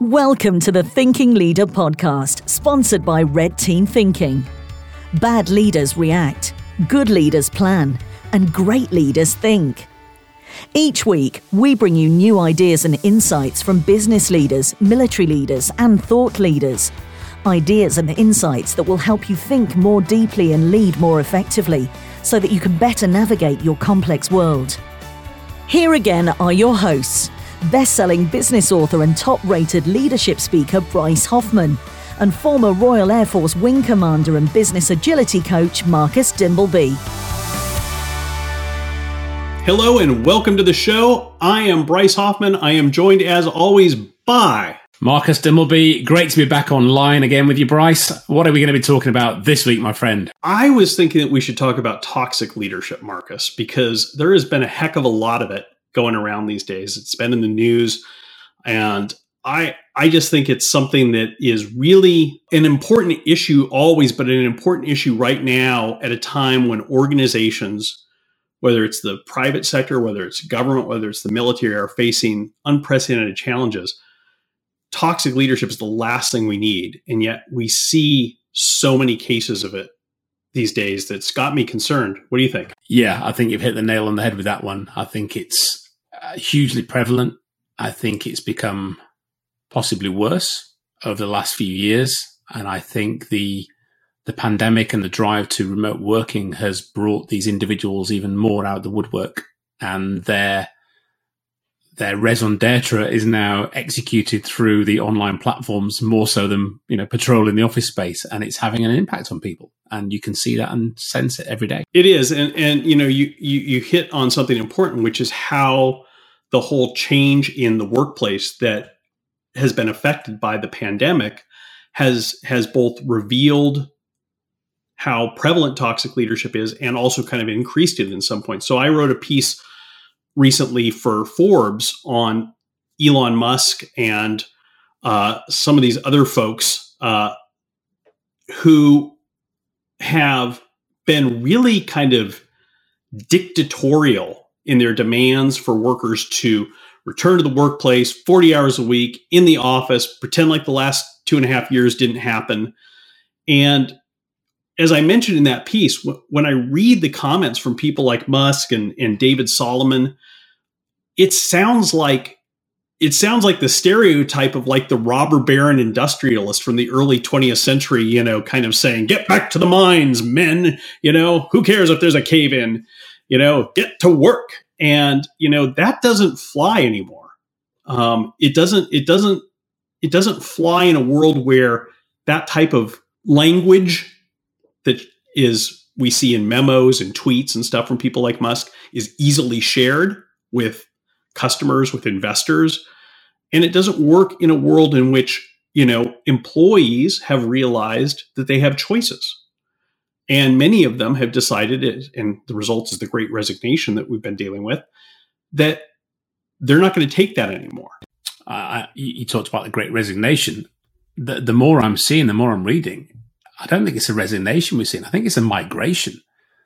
Welcome to the Thinking Leader podcast, sponsored by Red Team Thinking. Bad leaders react, good leaders plan, and great leaders think. Each week, we bring you new ideas and insights from business leaders, military leaders, and thought leaders. Ideas and insights that will help you think more deeply and lead more effectively so that you can better navigate your complex world. Here again are your hosts best selling business author and top rated leadership speaker Bryce Hoffman, and former Royal Air Force Wing Commander and business agility coach Marcus Dimbleby. Hello and welcome to the show. I am Bryce Hoffman. I am joined as always by Marcus Dimbleby. Great to be back online again with you, Bryce. What are we going to be talking about this week, my friend? I was thinking that we should talk about toxic leadership, Marcus, because there has been a heck of a lot of it going around these days. It's been in the news and I I just think it's something that is really an important issue always, but an important issue right now at a time when organizations, whether it's the private sector, whether it's government, whether it's the military, are facing unprecedented challenges. Toxic leadership is the last thing we need, and yet we see so many cases of it these days that's got me concerned. What do you think? Yeah, I think you've hit the nail on the head with that one. I think it's uh, hugely prevalent. I think it's become possibly worse over the last few years, and I think the the pandemic and the drive to remote working has brought these individuals even more out of the woodwork, and their their raison d'être is now executed through the online platforms more so than you know patrolling the office space, and it's having an impact on people, and you can see that and sense it every day. It is, and and you know you you, you hit on something important, which is how the whole change in the workplace that has been affected by the pandemic has has both revealed how prevalent toxic leadership is and also kind of increased it in some points. So I wrote a piece recently for Forbes on Elon Musk and uh, some of these other folks uh, who have been really kind of dictatorial in their demands for workers to return to the workplace 40 hours a week in the office, pretend like the last two and a half years didn't happen. And as I mentioned in that piece, when I read the comments from people like Musk and, and David Solomon, it sounds like it sounds like the stereotype of like the robber baron industrialist from the early 20th century, you know, kind of saying, get back to the mines, men, you know, who cares if there's a cave in, you know, get to work. And, you know, that doesn't fly anymore. Um, it doesn't, it doesn't, it doesn't fly in a world where that type of language that is we see in memos and tweets and stuff from people like Musk is easily shared with customers, with investors. And it doesn't work in a world in which, you know, employees have realized that they have choices. And many of them have decided, it, and the result is the great resignation that we've been dealing with, that they're not going to take that anymore. Uh, you talked about the great resignation. The, the more I'm seeing, the more I'm reading, I don't think it's a resignation we're seeing. I think it's a migration.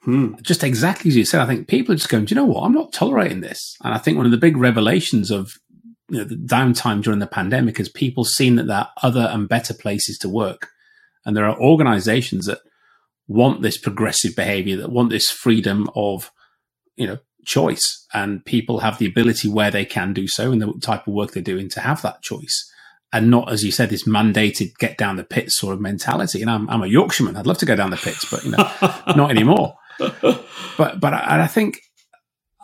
Hmm. Just exactly as you said, I think people are just going, do you know what? I'm not tolerating this. And I think one of the big revelations of you know, the downtime during the pandemic is people seeing that there are other and better places to work. And there are organizations that want this progressive behavior, that want this freedom of, you know, choice. And people have the ability where they can do so and the type of work they're doing to have that choice. And not, as you said, this mandated get down the pits sort of mentality. And I'm, I'm a Yorkshireman. I'd love to go down the pits, but, you know, not anymore. But, but I, I think,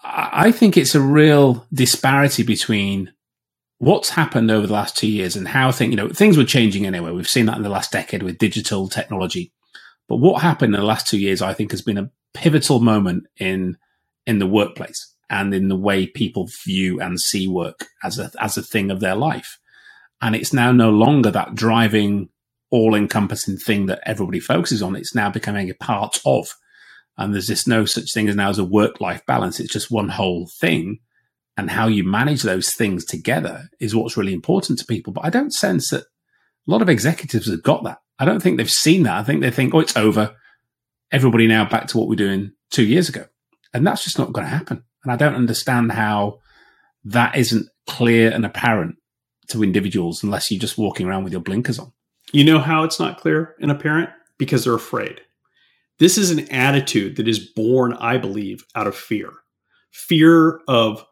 I think it's a real disparity between what's happened over the last two years and how things, you know, things were changing anyway. We've seen that in the last decade with digital technology. But what happened in the last two years, I think, has been a pivotal moment in in the workplace and in the way people view and see work as a as a thing of their life. And it's now no longer that driving, all encompassing thing that everybody focuses on. It's now becoming a part of. And there's just no such thing as now as a work life balance. It's just one whole thing. And how you manage those things together is what's really important to people. But I don't sense that a lot of executives have got that. I don't think they've seen that. I think they think, oh, it's over. Everybody now back to what we're doing two years ago. And that's just not going to happen. And I don't understand how that isn't clear and apparent to individuals unless you're just walking around with your blinkers on. You know how it's not clear in a parent? Because they're afraid. This is an attitude that is born, I believe, out of fear. Fear of,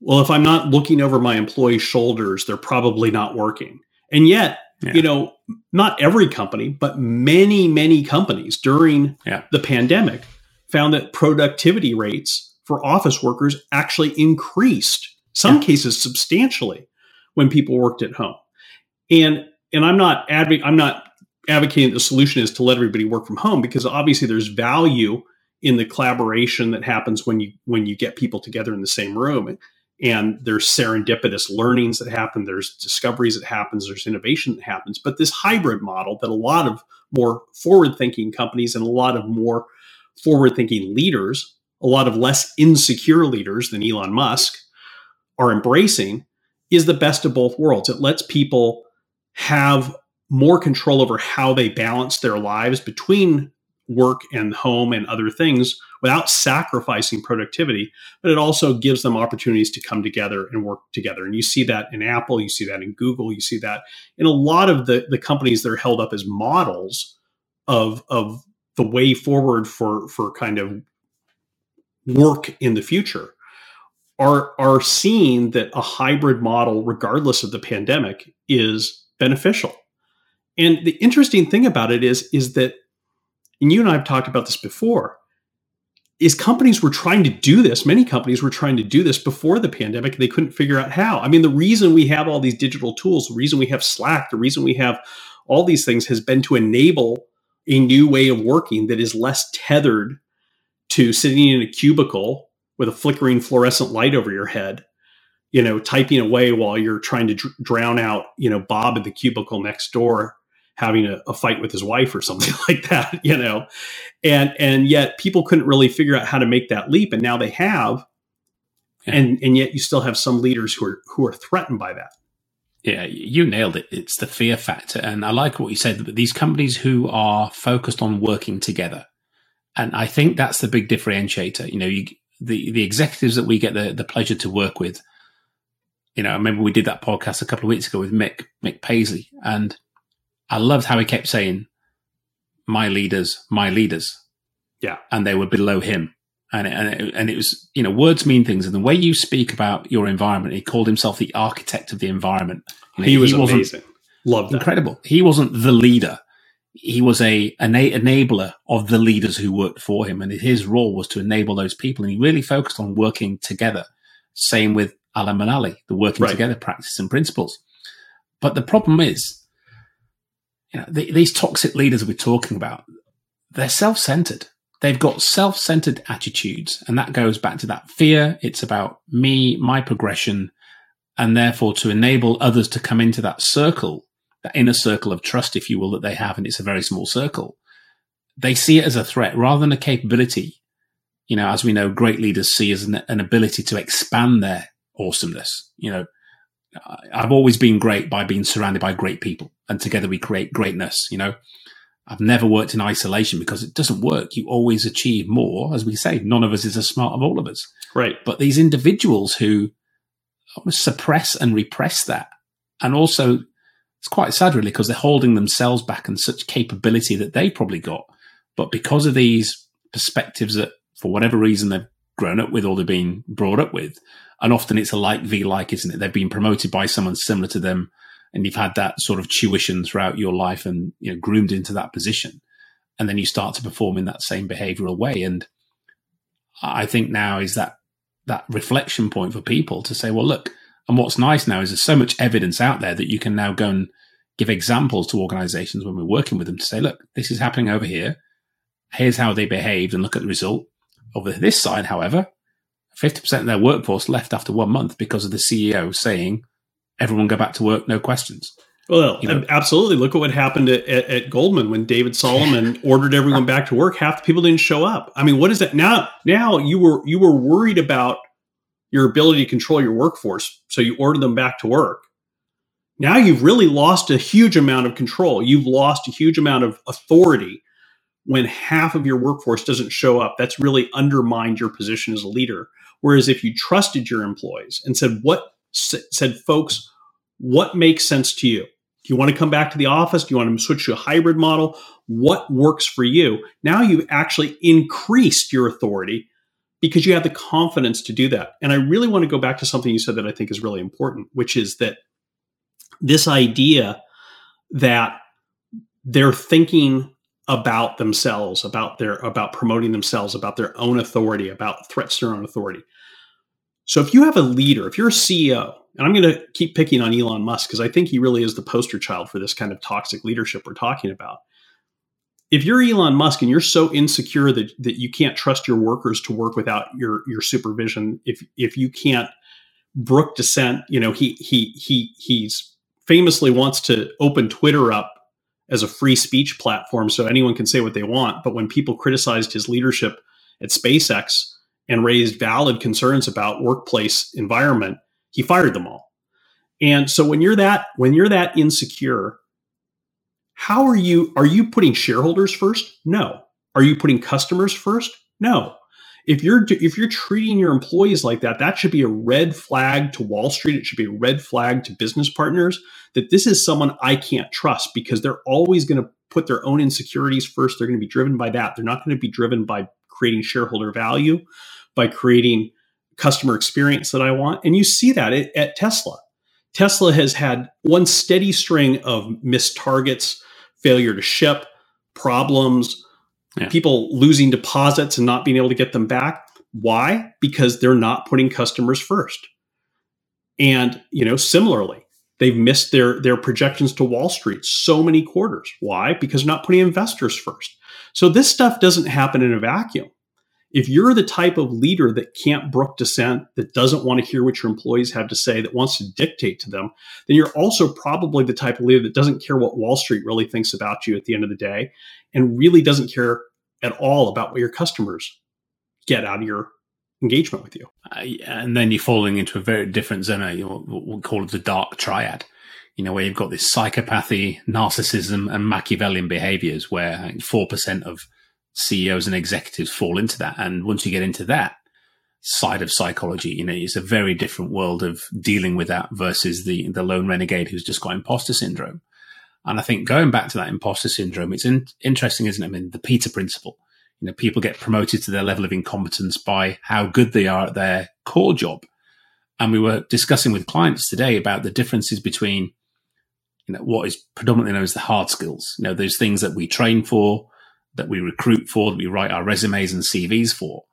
well, if I'm not looking over my employees' shoulders, they're probably not working. And yet, yeah. you know, not every company, but many, many companies during yeah. the pandemic found that productivity rates for office workers actually increased, some yeah. cases substantially, when people worked at home. And and I'm not advocating I'm not advocating the solution is to let everybody work from home because obviously there's value in the collaboration that happens when you when you get people together in the same room and there's serendipitous learnings that happen there's discoveries that happens there's innovation that happens but this hybrid model that a lot of more forward thinking companies and a lot of more forward thinking leaders a lot of less insecure leaders than Elon Musk are embracing is the best of both worlds. It lets people have more control over how they balance their lives between work and home and other things without sacrificing productivity but it also gives them opportunities to come together and work together. And you see that in apple you see that in google you see that in a lot of the, the companies that are held up as models of of the way forward for for kind of work in the future are are seeing that a hybrid model regardless of the pandemic is beneficial and the interesting thing about it is, is that, and you and I have talked about this before, is companies were trying to do this. Many companies were trying to do this before the pandemic. They couldn't figure out how. I mean, the reason we have all these digital tools, the reason we have Slack, the reason we have all these things has been to enable a new way of working that is less tethered to sitting in a cubicle with a flickering fluorescent light over your head you know typing away while you're trying to dr- drown out you know bob in the cubicle next door having a, a, fight with his wife or something like that, you know, and and yet people couldn't really figure out how to make that leap, and now they have, yeah. and and yet you still have some leaders who are who are threatened by that. Yeah, you nailed it. It's the fear factor, and I like what you said. But these companies who are focused on working together, and I think that's the big differentiator. You know, you, the the executives that we get the the pleasure to work with. You know, I remember we did that podcast a couple of weeks ago with Mick Mick Paisley, and I loved how he kept saying, "My leaders, my leaders." Yeah, and they were below him, and it, and it, and it was you know words mean things, and the way you speak about your environment, he called himself the architect of the environment. You know, he was he amazing. Loved that. incredible. He wasn't the leader. He was a an enabler of the leaders who worked for him, and his role was to enable those people. And he really focused on working together. Same with Alan Mulally, the working right. together practice and principles. But the problem is, you know, the, these toxic leaders we're talking about, they're self-centered. They've got self-centered attitudes, and that goes back to that fear. It's about me, my progression, and therefore to enable others to come into that circle, that inner circle of trust, if you will, that they have, and it's a very small circle. They see it as a threat rather than a capability. You know, as we know, great leaders see as an, an ability to expand their awesomeness. You know, I've always been great by being surrounded by great people and together we create greatness. You know, I've never worked in isolation because it doesn't work. You always achieve more. As we say, none of us is as smart of all of us. Right. But these individuals who suppress and repress that, and also it's quite sad really because they're holding themselves back and such capability that they probably got. But because of these perspectives that for whatever reason they've grown up with or they've been brought up with, and often it's a like v like, isn't it? They've been promoted by someone similar to them, and you've had that sort of tuition throughout your life and you know groomed into that position, and then you start to perform in that same behavioural way. And I think now is that that reflection point for people to say, well, look. And what's nice now is there's so much evidence out there that you can now go and give examples to organizations when we're working with them to say, look, this is happening over here. Here's how they behaved and look at the result. Over this side, however, 50% of their workforce left after one month because of the CEO saying, everyone go back to work, no questions. Well, you know? absolutely. Look at what happened at, at, at Goldman when David Solomon ordered everyone back to work. Half the people didn't show up. I mean, what is that now? Now you were you were worried about your ability to control your workforce, so you order them back to work. Now you've really lost a huge amount of control. You've lost a huge amount of authority when half of your workforce doesn't show up. That's really undermined your position as a leader. Whereas if you trusted your employees and said, what said, folks, What makes sense to you? Do you want to come back to the office? Do you want to switch to a hybrid model? What works for you? Now you've actually increased your authority because you have the confidence to do that. And I really want to go back to something you said that I think is really important, which is that this idea that they're thinking about themselves, about their about promoting themselves, about their own authority, about threats to their own authority. So if you have a leader, if you're a CEO, and I'm going to keep picking on Elon Musk because I think he really is the poster child for this kind of toxic leadership we're talking about. If you're Elon Musk and you're so insecure that, that you can't trust your workers to work without your your supervision, if if you can't brook dissent, you know he he he he's famously wants to open Twitter up as a free speech platform so anyone can say what they want. But when people criticized his leadership at SpaceX and raised valid concerns about workplace environment, he fired them all. And so when you're that when you're that insecure, how are you are you putting shareholders first? No. Are you putting customers first? No. If you're if you're treating your employees like that, that should be a red flag to Wall Street. It should be a red flag to business partners that this is someone I can't trust because they're always going to put their own insecurities first. They're going to be driven by that. They're not going to be driven by creating shareholder value, by creating customer experience that I want. And you see that at, at Tesla. Tesla has had one steady string of missed targets, failure to ship, problems, yeah. people losing deposits and not being able to get them back. Why? Because they're not putting customers first. And, you know, similarly, they've missed their their projections to Wall Street so many quarters. Why? Because they're not putting investors first. So this stuff doesn't happen in a vacuum. If you're the type of leader that can't brook dissent, that doesn't want to hear what your employees have to say, that wants to dictate to them, then you're also probably the type of leader that doesn't care what Wall Street really thinks about you at the end of the day and really doesn't care at all about what your customers get out of your engagement with you. Uh, and then you're falling into a very different zone. You know, we'll call it the dark triad. You know, where you've got this psychopathy, narcissism, and Machiavellian behaviors, where four percent of CEOs and executives fall into that. And once you get into that side of psychology, you know, it's a very different world of dealing with that versus the the lone renegade who's just got imposter syndrome. And I think going back to that imposter syndrome, it's in, interesting, isn't it? I mean, the Peter principle. You know, people get promoted to their level of incompetence by how good they are at their core job. And we were discussing with clients today about the differences between, you know, what is predominantly known as the hard skills. You know, those things that we train for, that we recruit for, that we write our resumes and CVs for.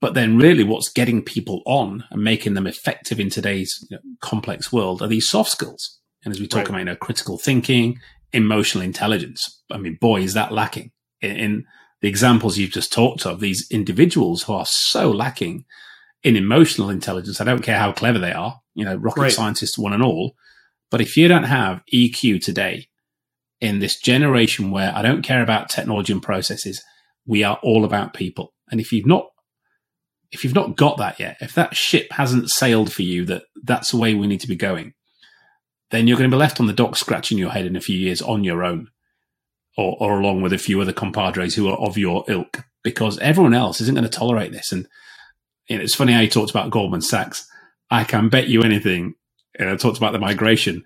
But then really what's getting people on and making them effective in today's you know, complex world are these soft skills. And as we talk right. about, you know, critical thinking, emotional intelligence. I mean, boy, is that lacking in, in the examples you've just talked of. These individuals who are so lacking in emotional intelligence. I don't care how clever they are, you know, rocket right. scientists, one and all. But if you don't have EQ today in this generation where I don't care about technology and processes, we are all about people. And if you've not if you've not got that yet, if that ship hasn't sailed for you that that's the way we need to be going, then you're going to be left on the dock scratching your head in a few years on your own or, or along with a few other compadres who are of your ilk because everyone else isn't going to tolerate this. And you know, it's funny how you talked about Goldman Sachs. I can bet you anything. And I talked about the migration.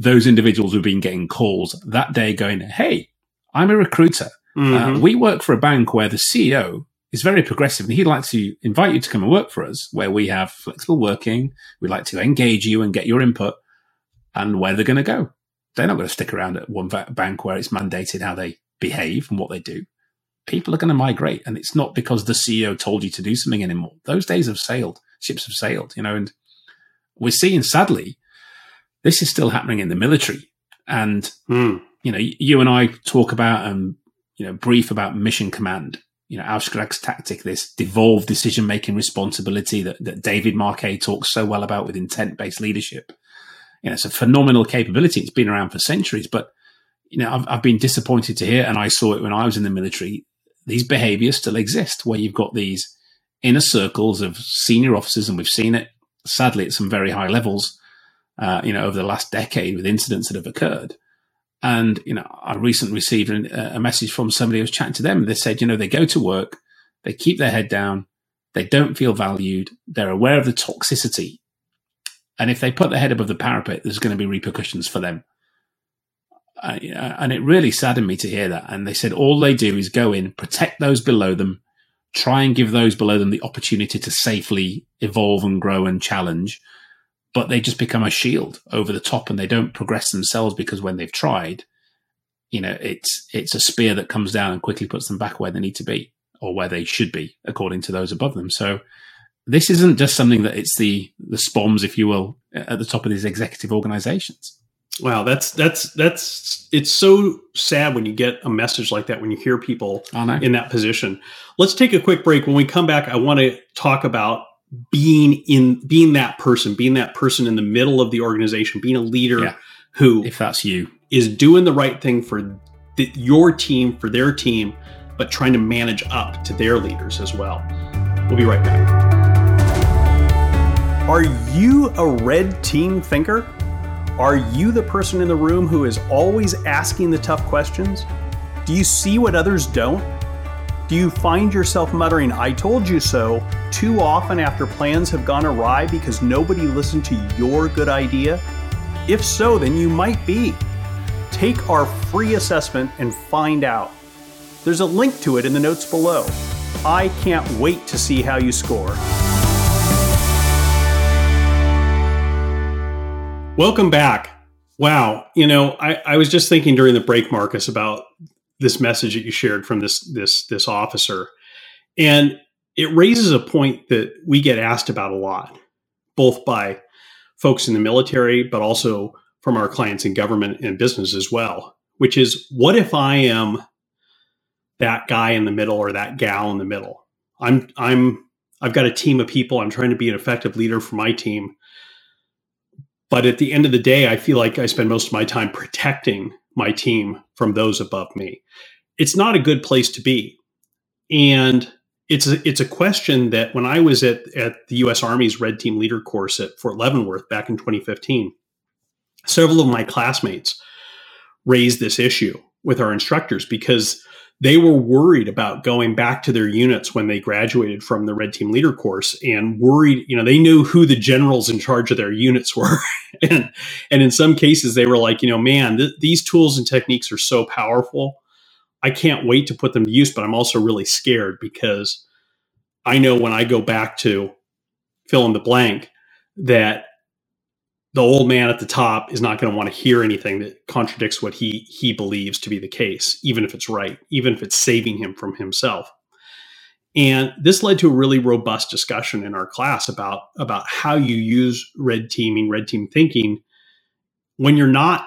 Those individuals who've been getting calls that day going, Hey, I'm a recruiter. Uh, mm-hmm. Uh, we work for a bank where the CEO is very progressive and he'd like to invite you to come and work for us where we have flexible working. We'd like to engage you and get your input and where they're going to go. They're not going to stick around at one bank where it's mandated how they behave and what they do. People are going to migrate, and it's not because the CEO told you to do something anymore. Those days have sailed. Ships have sailed, you know, and we're seeing sadly this is still happening in the military. And mm. you know, you and I talk about and you know brief about mission command. You know, Auftragstaktik, this devolved decision making responsibility that, that David Marquet talks so well about with intent based leadership you know, it's a phenomenal capability. It's been around for centuries, but you know, I've, I've been disappointed to hear, and I saw it when I was in the military. These behaviors still exist, where you've got these inner circles of senior officers, and we've seen it sadly at some very high levels. Uh, you know, over the last decade with incidents that have occurred. And, you know, I recently received a, a message from somebody who was chatting to them. They said, you know, they go to work, they keep their head down, they don't feel valued, they're aware of the toxicity And if they put their head above the parapet, there's going to be repercussions for them. Uh, and it really saddened me to hear that. And they said all they do is go in, protect those below them, try and give those below them the opportunity to safely evolve and grow and challenge. But they just become a shield over the top and they don't progress themselves because when they've tried, you know, it's, it's a spear that comes down and quickly puts them back where they need to be or where they should be according to those above them. So this isn't just something that it's the, the SPOMs, if you will, at the top of these executive organizations. Wow, that's that's that's it's so sad when you get a message like that when you hear people in that position. Let's take a quick break. When we come back, I want to talk about being in being that person, being that person in the middle of the organization, being a leader yeah. who if that's you is doing the right thing for the, your team, for their team, but trying to manage up to their leaders as well. We'll be right back. Are you a red team thinker? Are you the person in the room who is always asking the tough questions? Do you see what others don't? Do you find yourself muttering, I told you so, too often after plans have gone awry because nobody listened to your good idea? If so, then you might be. Take our free assessment and find out. There's a link to it in the notes below. I can't wait to see how you score. Welcome back. Wow. You know, I, I was just thinking during the break, Marcus, about this message that you shared from this this this officer. And it raises a point that we get asked about a lot, both by folks in the military, but also from our clients in government and business as well, which is what if I am that guy in the middle or that gal in the middle? I'm I'm I've got a team of people. I'm trying to be an effective leader for my team. But at the end of the day, I feel like I spend most of my time protecting my team from those above me. It's not a good place to be. And it's a, it's a question that when I was at, at the U.S. Army's Red Team Leader course at Fort Leavenworth back in 2015, several of my classmates raised this issue with our instructors because they were worried about going back to their units when they graduated from the red team leader course and worried you know they knew who the generals in charge of their units were. And and in some cases they were like you know man th- these tools and techniques are so powerful. I can't wait to put them to use but i'm also really scared because i know when i go back to fill in the blank that the old man at the top is not going to want to hear anything that contradicts what he he believes to be the case even if it's right even if it's saving him from himself. And this led to a really robust discussion in our class about about how you use red teaming red team thinking when you're not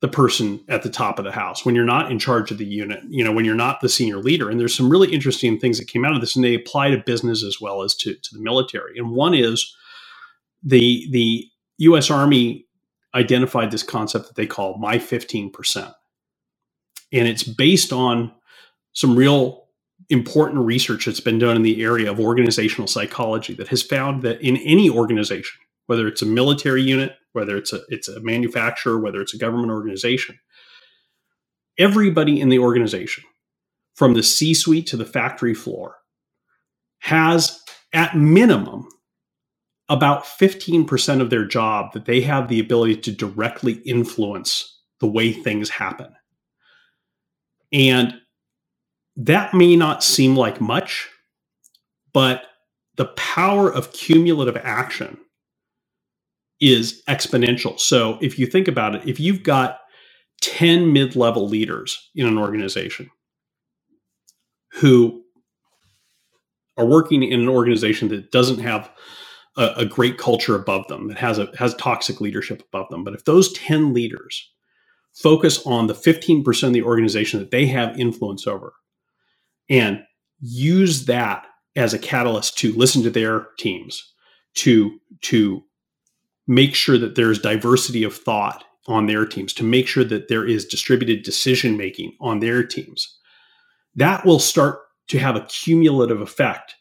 the person at the top of the house when you're not in charge of the unit you know when you're not the senior leader. And there's some really interesting things that came out of this and they apply to business as well as to, to the military. And one is the the US Army identified this concept that they call my 15%. And it's based on some real important research that's been done in the area of organizational psychology that has found that in any organization, whether it's a military unit, whether it's a it's a manufacturer, whether it's a government organization, everybody in the organization, from the C-suite to the factory floor, has at minimum about 15% of their job that they have the ability to directly influence the way things happen. And that may not seem like much, but the power of cumulative action is exponential. So if you think about it, if you've got 10 mid level leaders in an organization who are working in an organization that doesn't have a, a great culture above them that has a has toxic leadership above them. But if those 10 leaders focus on the 15% of the organization that they have influence over and use that as a catalyst to listen to their teams, to to make sure that there's diversity of thought on their teams, to make sure that there is distributed decision making on their teams. That will start to have a cumulative effect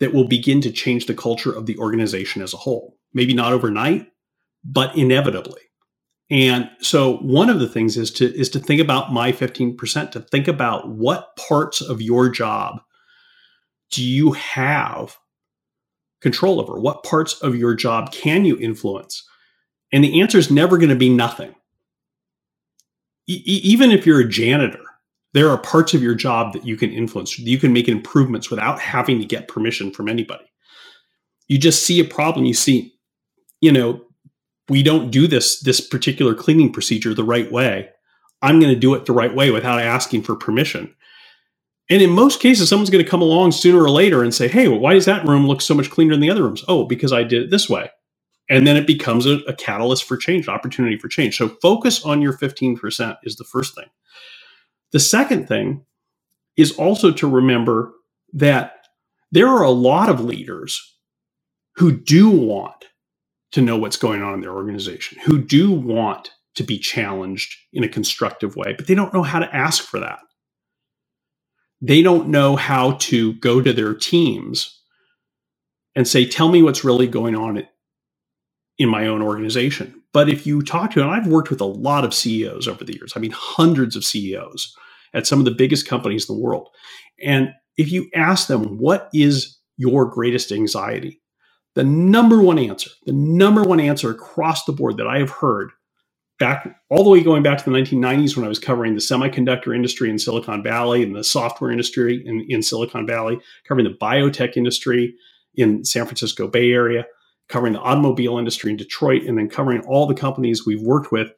that will begin to change the culture of the organization as a whole. Maybe not overnight, but inevitably. And so one of the things is to is to think about my 15%, to think about what parts of your job do you have control over? What parts of your job can you influence? And the answer is never going to be nothing. E- even if you're a janitor, there are parts of your job that you can influence. You can make improvements without having to get permission from anybody. You just see a problem. You see, you know, we don't do this this particular cleaning procedure the right way. I'm going to do it the right way without asking for permission. And in most cases, someone's going to come along sooner or later and say, "Hey, well, why does that room look so much cleaner than the other rooms?" Oh, because I did it this way. And then it becomes a, a catalyst for change, opportunity for change. So focus on your 15% is the first thing. The second thing is also to remember that there are a lot of leaders who do want to know what's going on in their organization, who do want to be challenged in a constructive way, but they don't know how to ask for that. They don't know how to go to their teams and say, Tell me what's really going on in my own organization. But if you talk to, and I've worked with a lot of CEOs over the years, I mean, hundreds of CEOs at some of the biggest companies in the world. And if you ask them, What is your greatest anxiety? The number one answer, the number one answer across the board that I have heard back all the way going back to the 1990s when I was covering the semiconductor industry in Silicon Valley and the software industry in, in Silicon Valley, covering the biotech industry in San Francisco Bay Area, covering the automobile industry in Detroit, and then covering all the companies we've worked with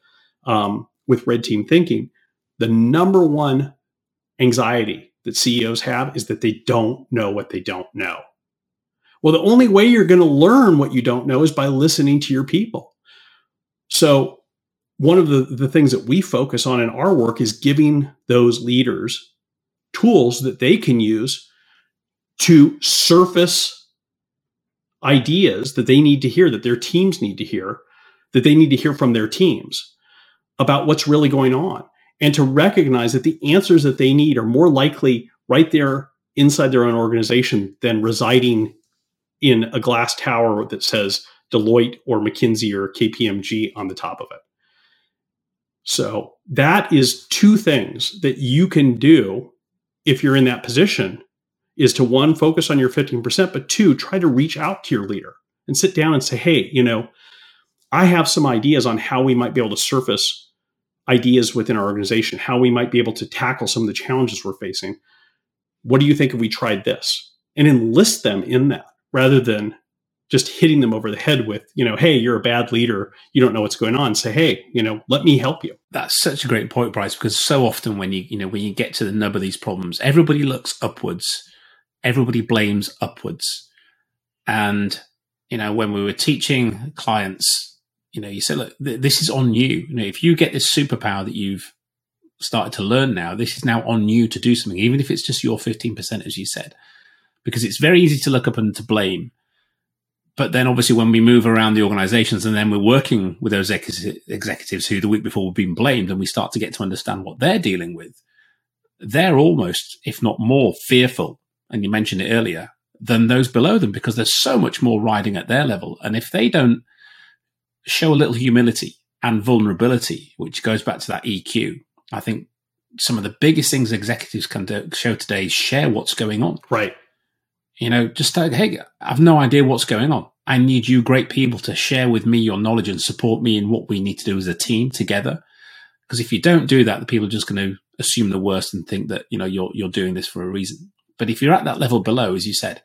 um, with Red Team Thinking. The number one anxiety that CEOs have is that they don't know what they don't know. Well, the only way you're going to learn what you don't know is by listening to your people. So, one of the, the things that we focus on in our work is giving those leaders tools that they can use to surface ideas that they need to hear, that their teams need to hear, that they need to hear from their teams about what's really going on, and to recognize that the answers that they need are more likely right there inside their own organization than residing in a glass tower that says Deloitte or McKinsey or KPMG on the top of it. So that is two things that you can do if you're in that position is to one focus on your 15% but two try to reach out to your leader and sit down and say hey you know i have some ideas on how we might be able to surface ideas within our organization how we might be able to tackle some of the challenges we're facing what do you think if we tried this and enlist them in that rather than just hitting them over the head with, you know, hey, you're a bad leader, you don't know what's going on. Say, hey, you know, let me help you. That's such a great point, Bryce, because so often when you, you know, when you get to the nub of these problems, everybody looks upwards, everybody blames upwards. And, you know, when we were teaching clients, you know, you said, look, th- this is on you. You know, if you get this superpower that you've started to learn now, this is now on you to do something, even if it's just your 15%, as you said because it's very easy to look up and to blame. But then obviously when we move around the organizations and then we're working with those executives who the week before were being blamed and we start to get to understand what they're dealing with, they're almost, if not more, fearful. And you mentioned it earlier than those below them because there's so much more riding at their level. And if they don't show a little humility and vulnerability, which goes back to that EQ, I think some of the biggest things executives can do, show today is share what's going on. Right. You know, just like, hey, I've no idea what's going on. I need you great people to share with me your knowledge and support me in what we need to do as a team together. Because if you don't do that, the people are just going to assume the worst and think that, you know, you're, you're doing this for a reason. But if you're at that level below, as you said,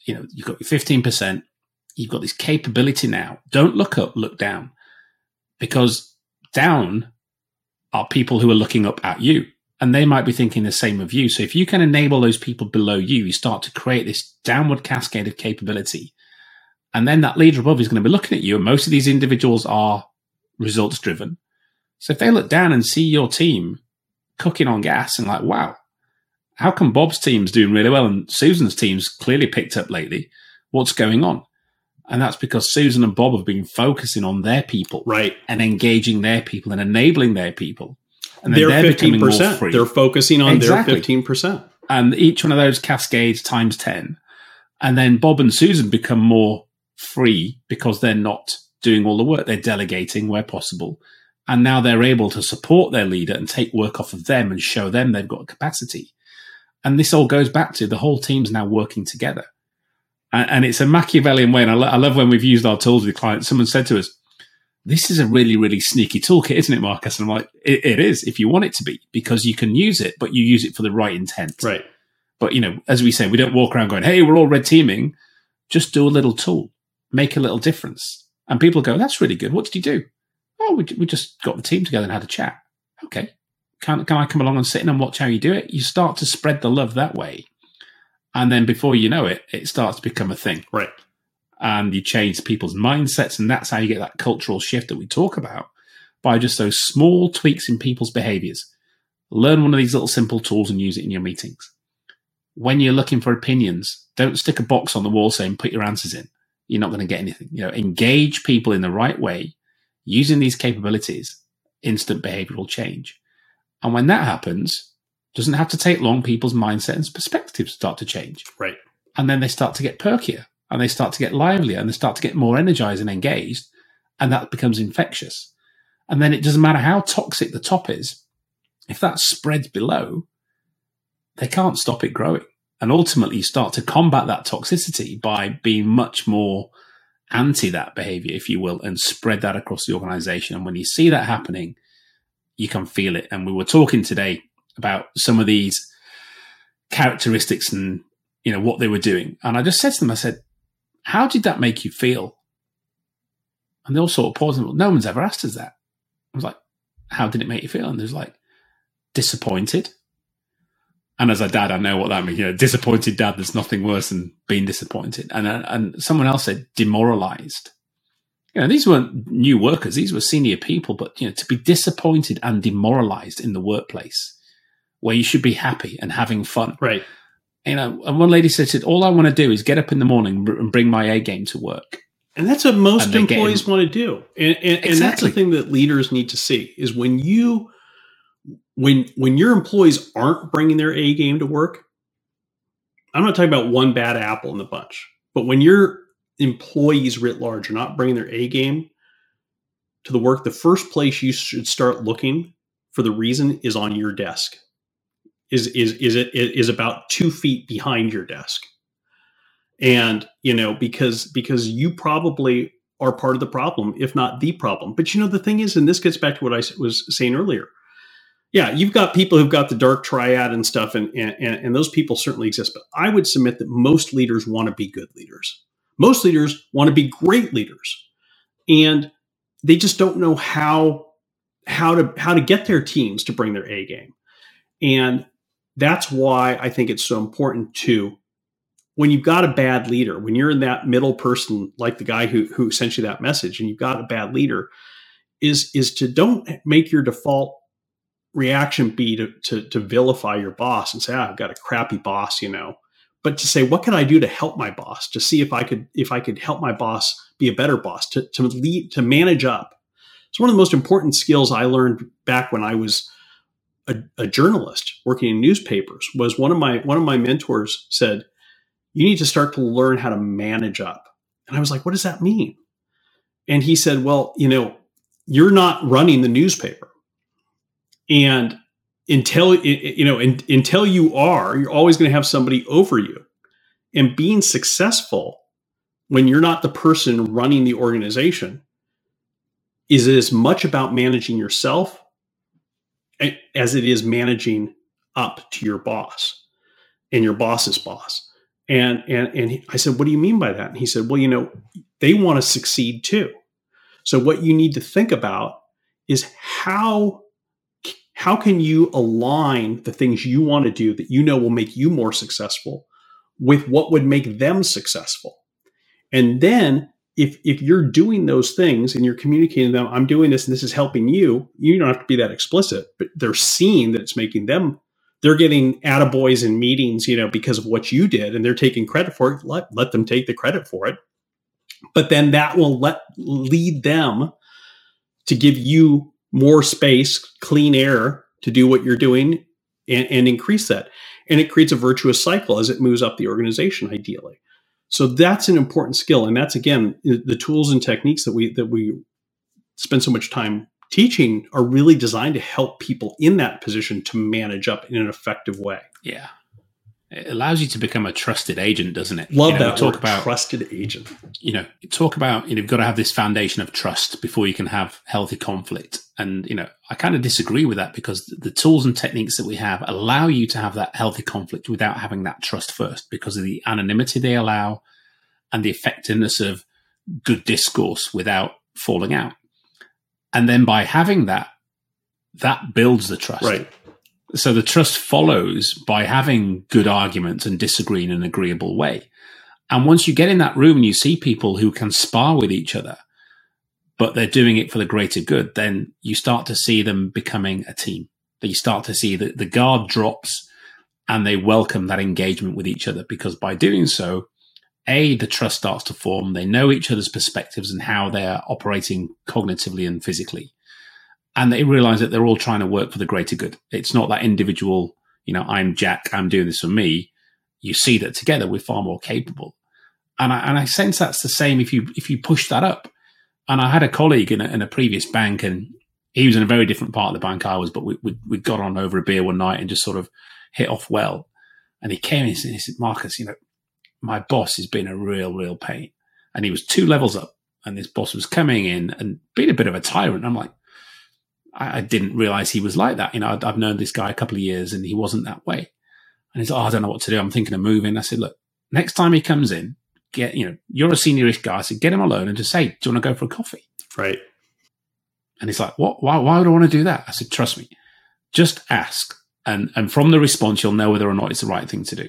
you know, you've got your 15%, you've got this capability now. Don't look up, look down. Because down are people who are looking up at you and they might be thinking the same of you. So if you can enable those people below you, you start to create this downward cascade of capability. And then that leader above is going to be looking at you. And most of these individuals are results driven. So if they look down and see your team cooking on gas and like, wow, how come Bob's team's doing really well and Susan's team's clearly picked up lately? What's going on? And that's because Susan and Bob have been focusing on their people. Right. And engaging their people and enabling their people and they're fifteen percent. They're focusing on exactly. their fifteen percent, and each one of those cascades times ten, and then Bob and Susan become more free because they're not doing all the work; they're delegating where possible, and now they're able to support their leader and take work off of them and show them they've got capacity. And this all goes back to the whole team's now working together, and, and it's a Machiavellian way. And I, lo- I love when we've used our tools with clients. Someone said to us, this is a really, really sneaky toolkit, isn't it, Marcus? And I'm like, it, it is if you want it to be, because you can use it, but you use it for the right intent. Right. But, you know, as we say, we don't walk around going, hey, we're all red teaming. Just do a little tool, make a little difference. And people go, that's really good. What did you do? Oh, we, we just got the team together and had a chat. Okay. Can, can I come along and sit in and watch how you do it? You start to spread the love that way. And then before you know it, it starts to become a thing. Right and you change people's mindsets. And that's how you get that cultural shift that we talk about by just those small tweaks in people's behaviors. Learn one of these little simple tools and use it in your meetings. When you're looking for opinions, don't stick a box on the wall saying put your answers in. You're not going to get anything. You know, engage people in the right way using these capabilities, instant behavioral change. And when that happens, doesn't have to take long, people's mindset and perspectives start to change. Right. And then they start to get perkier and they start to get livelier and they start to get more energized and engaged. And that becomes infectious. And then it doesn't matter how toxic the top is, if that spreads below, they can't stop it growing. And ultimately, you start to combat that toxicity by being much more anti that behavior, if you will, and spread that across the organization. And when you see that happening, you can feel it. And we were talking today about some of these characteristics and you know what they were doing. And I just said to them, I said, how did that make you feel? And they all sort of paused and no one's ever asked us that. I was like, how did it make you feel? And there's like, disappointed. And as a dad, I know what that means. You know, disappointed dad, there's nothing worse than being disappointed. And, and someone else said demoralized. You know, these weren't new workers. These were senior people, but you know, to be disappointed and demoralized in the workplace where you should be happy and having fun. Right you know, and one lady said, "All I want to do is get up in the morning and bring my A game to work." And that's what most employees want to do, and, and, exactly. and that's the thing that leaders need to see is when you, when when your employees aren't bringing their A game to work. I'm not talking about one bad apple in the bunch, but when your employees writ large are not bringing their A game to the work, the first place you should start looking for the reason is on your desk. Is is is it is about two feet behind your desk. And you know because because you probably are part of the problem if not the problem. But you know the thing is and this gets back to what i was saying earlier. Yeah you've got people who've got the dark triad and stuff and and, and those people certainly exist but i would submit that most leaders want to be good leaders most leaders want to be great leaders and they just don't know how how to how to get their teams to bring their a game and that's why I think it's so important to when you've got a bad leader, when you're in that middle person, like the guy who who sent you that message, and you've got a bad leader, is is to don't make your default reaction be to to, to vilify your boss and say, ah, I've got a crappy boss, you know. But to say, what can I do to help my boss? To see if I could if I could help my boss be a better boss, to to lead to manage up. It's one of the most important skills I learned back when I was a, a journalist working in newspapers was one of my one of my mentors said, "You need to start to learn how to manage up." And I was like, "What does that mean?" And he said, "Well, you know, you're not running the newspaper, and until you know until you are, you're always going to have somebody over you, and being successful." When you're not the person running the organization, is as much about managing yourself as it is managing up to your boss and your boss's boss. And and and I said, "What do you mean by that?" And he said, "Well, you know, they want to succeed too. So what you need to think about is how how can you align the things you want to do that you know will make you more successful with what would make them successful. And then if if you're doing those things and you're communicating to them, I'm doing this and this is helping you, you don't have to be that explicit, but they're seeing that it's making them they're getting attaboys in meetings, you know, because of what you did, and they're taking credit for it. Let let them take the credit for it. But then that will let lead them to give you more space, clean air to do what you're doing and, and increase that. And it creates a virtuous cycle as it moves up the organization, ideally. So that's an important skill, and that's again the tools and techniques that we that we spend so much time teaching are really designed to help people in that position to manage up in an effective way. Yeah, It allows you to become a trusted agent, doesn't it? Love you know, that talk word, about trusted agent. You know, talk about you know, you've got to have this foundation of trust before you can have healthy conflict. And you know, I kind of disagree with that because the tools and techniques that we have allow you to have that healthy conflict without having that trust first, because of the anonymity they allow and the effectiveness of good discourse without falling out. And then by having that, that builds the trust. Right. So the trust follows by having good arguments and disagree in an agreeable way. And once you get in that room and you see people who can spar with each other, but they're doing it for the greater good, then you start to see them becoming a team. You start to see that the guard drops and they welcome that engagement with each other because by doing so, A, the trust starts to form. They know each other's perspectives and how they're operating cognitively and physically and they realize that they're all trying to work for the greater good. It's not that individual, you know, I'm Jack, I'm doing this for me. You see that together we're far more capable. And I, and I sense that's the same if you, if you push that up. And I had a colleague in a, in a previous bank and he was in a very different part of the bank I was, but we, we, we got on over a beer one night and just sort of hit off well. And he came in and he said, Marcus, you know, my boss has been a real, real pain. And he was two levels up and this boss was coming in and being a bit of a tyrant. I'm like, I, I didn't realize he was like that. You know, I'd, I've known this guy a couple of years and he wasn't that way. And he's like, oh, I don't know what to do. I'm thinking of moving. I said, look, next time he comes in, get, you know, you're a seniorish guy. I said, get him alone and just say, do you want to go for a coffee? Right. And he's like, what? Why, why would I want to do that? I said, trust me, just ask. And, and from the response, you'll know whether or not it's the right thing to do.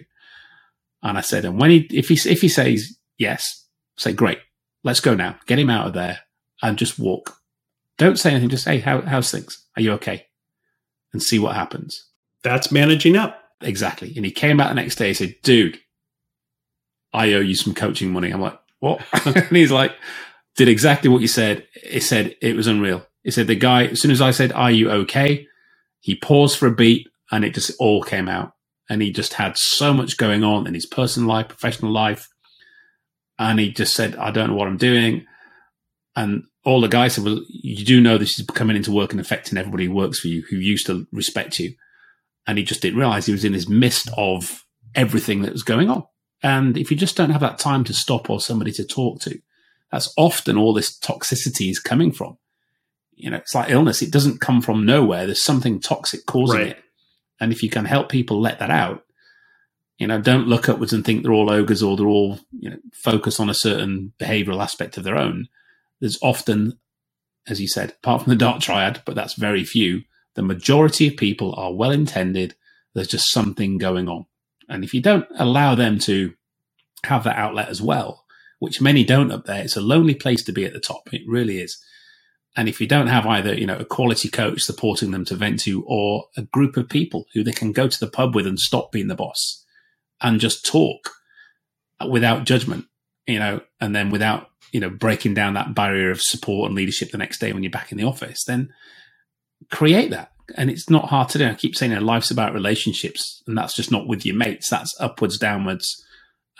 And I said, and when he, if he, if he says yes, say, great, let's go now. Get him out of there and just walk. Don't say anything. Just say, How, how's things? Are you okay? And see what happens. That's managing up. Exactly. And he came out the next day and said, dude, I owe you some coaching money. I'm like, what? and he's like, did exactly what you said. He said it was unreal. He said the guy, as soon as I said, are you okay? He paused for a beat and it just all came out. And he just had so much going on in his personal life, professional life. And he just said, I don't know what I'm doing. And all the guys said, well, you do know this is coming into work and affecting everybody who works for you, who used to respect you. And he just didn't realize he was in this mist of everything that was going on. And if you just don't have that time to stop or somebody to talk to, that's often all this toxicity is coming from. You know, it's like illness. It doesn't come from nowhere. There's something toxic causing right. it. And if you can help people let that out, you know, don't look upwards and think they're all ogres or they're all, you know, focus on a certain behavioral aspect of their own there's often, as you said, apart from the dark triad, but that's very few, the majority of people are well intended. There's just something going on. And if you don't allow them to have that outlet as well, which many don't up there, it's a lonely place to be at the top. It really is. And if you don't have either, you know, a quality coach supporting them to vent to or a group of people who they can go to the pub with and stop being the boss and just talk without judgment, you know, and then without you know, breaking down that barrier of support and leadership the next day when you're back in the office, then create that. And it's not hard to do. I keep saying you know, life's about relationships, and that's just not with your mates. That's upwards, downwards.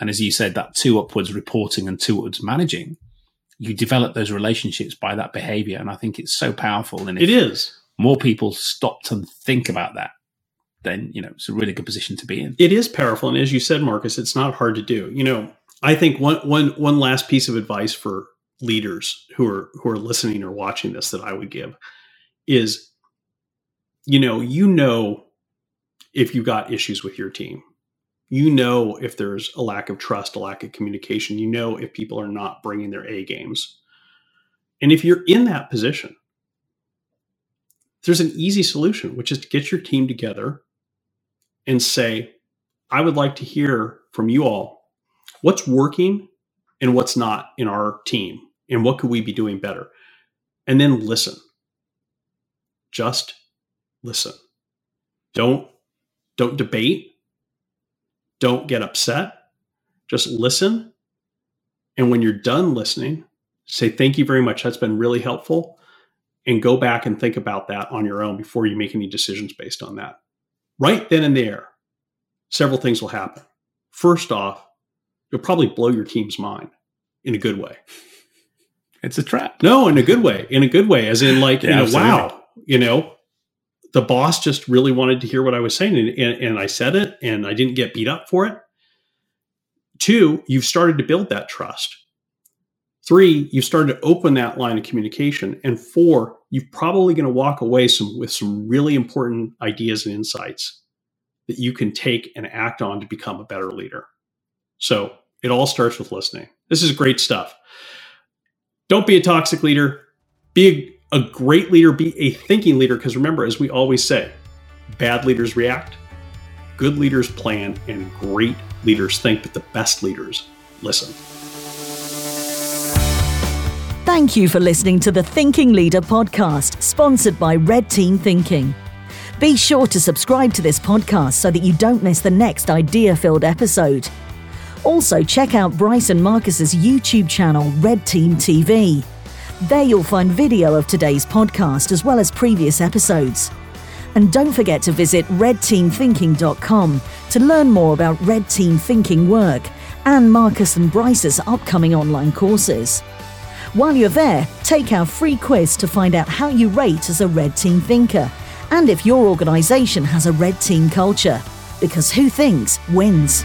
And as you said, that two upwards reporting and two upwards managing, you develop those relationships by that behavior. And I think it's so powerful. And it is. More people stop to think about that, then, you know, it's a really good position to be in. It is powerful. And as you said, Marcus, it's not hard to do. You know, I think one one one last piece of advice for leaders who are who are listening or watching this that I would give is you know, you know if you got issues with your team. You know if there's a lack of trust, a lack of communication. You know if people are not bringing their A games. And if you're in that position, there's an easy solution, which is to get your team together and say, I would like to hear from you all what's working and what's not in our team and what could we be doing better? And then listen. Just listen. Don't don't debate. Don't get upset. Just listen. And when you're done listening say thank you very much. That's been really helpful. And go back and think about that on your own before you make any decisions based on that. Right then and there several things will happen. First off you'll probably blow your team's mind in a good way. It's a trap. No, in a good way. In a good way, as in like, yeah, you know, wow, you know, the boss just really wanted to hear what I was saying and, and, and I said it and I didn't get beat up for it. Two, you've started to build that trust. Three, you've started to open that line of communication. And four, you're probably going to walk away some, with some really important ideas and insights that you can take and act on to become a better leader. So it all starts with listening. This is great stuff. Don't be a toxic leader. Be a, a great leader. Be a thinking leader. Because remember, as we always say, bad leaders react, good leaders plan, and great leaders think, but the best leaders listen. Thank you for listening to the Thinking Leader podcast, sponsored by Red Team Thinking. Be sure to subscribe to this podcast so that you don't miss the next idea filled episode. Also, check out Bryce and Marcus's YouTube channel, Red Team TV. There you'll find video of today's podcast as well as previous episodes. And don't forget to visit redteamthinking.com to learn more about Red Team Thinking work and Marcus and Bryce's upcoming online courses. While you're there, take our free quiz to find out how you rate as a Red Team thinker and if your organisation has a Red Team culture. Because who thinks wins.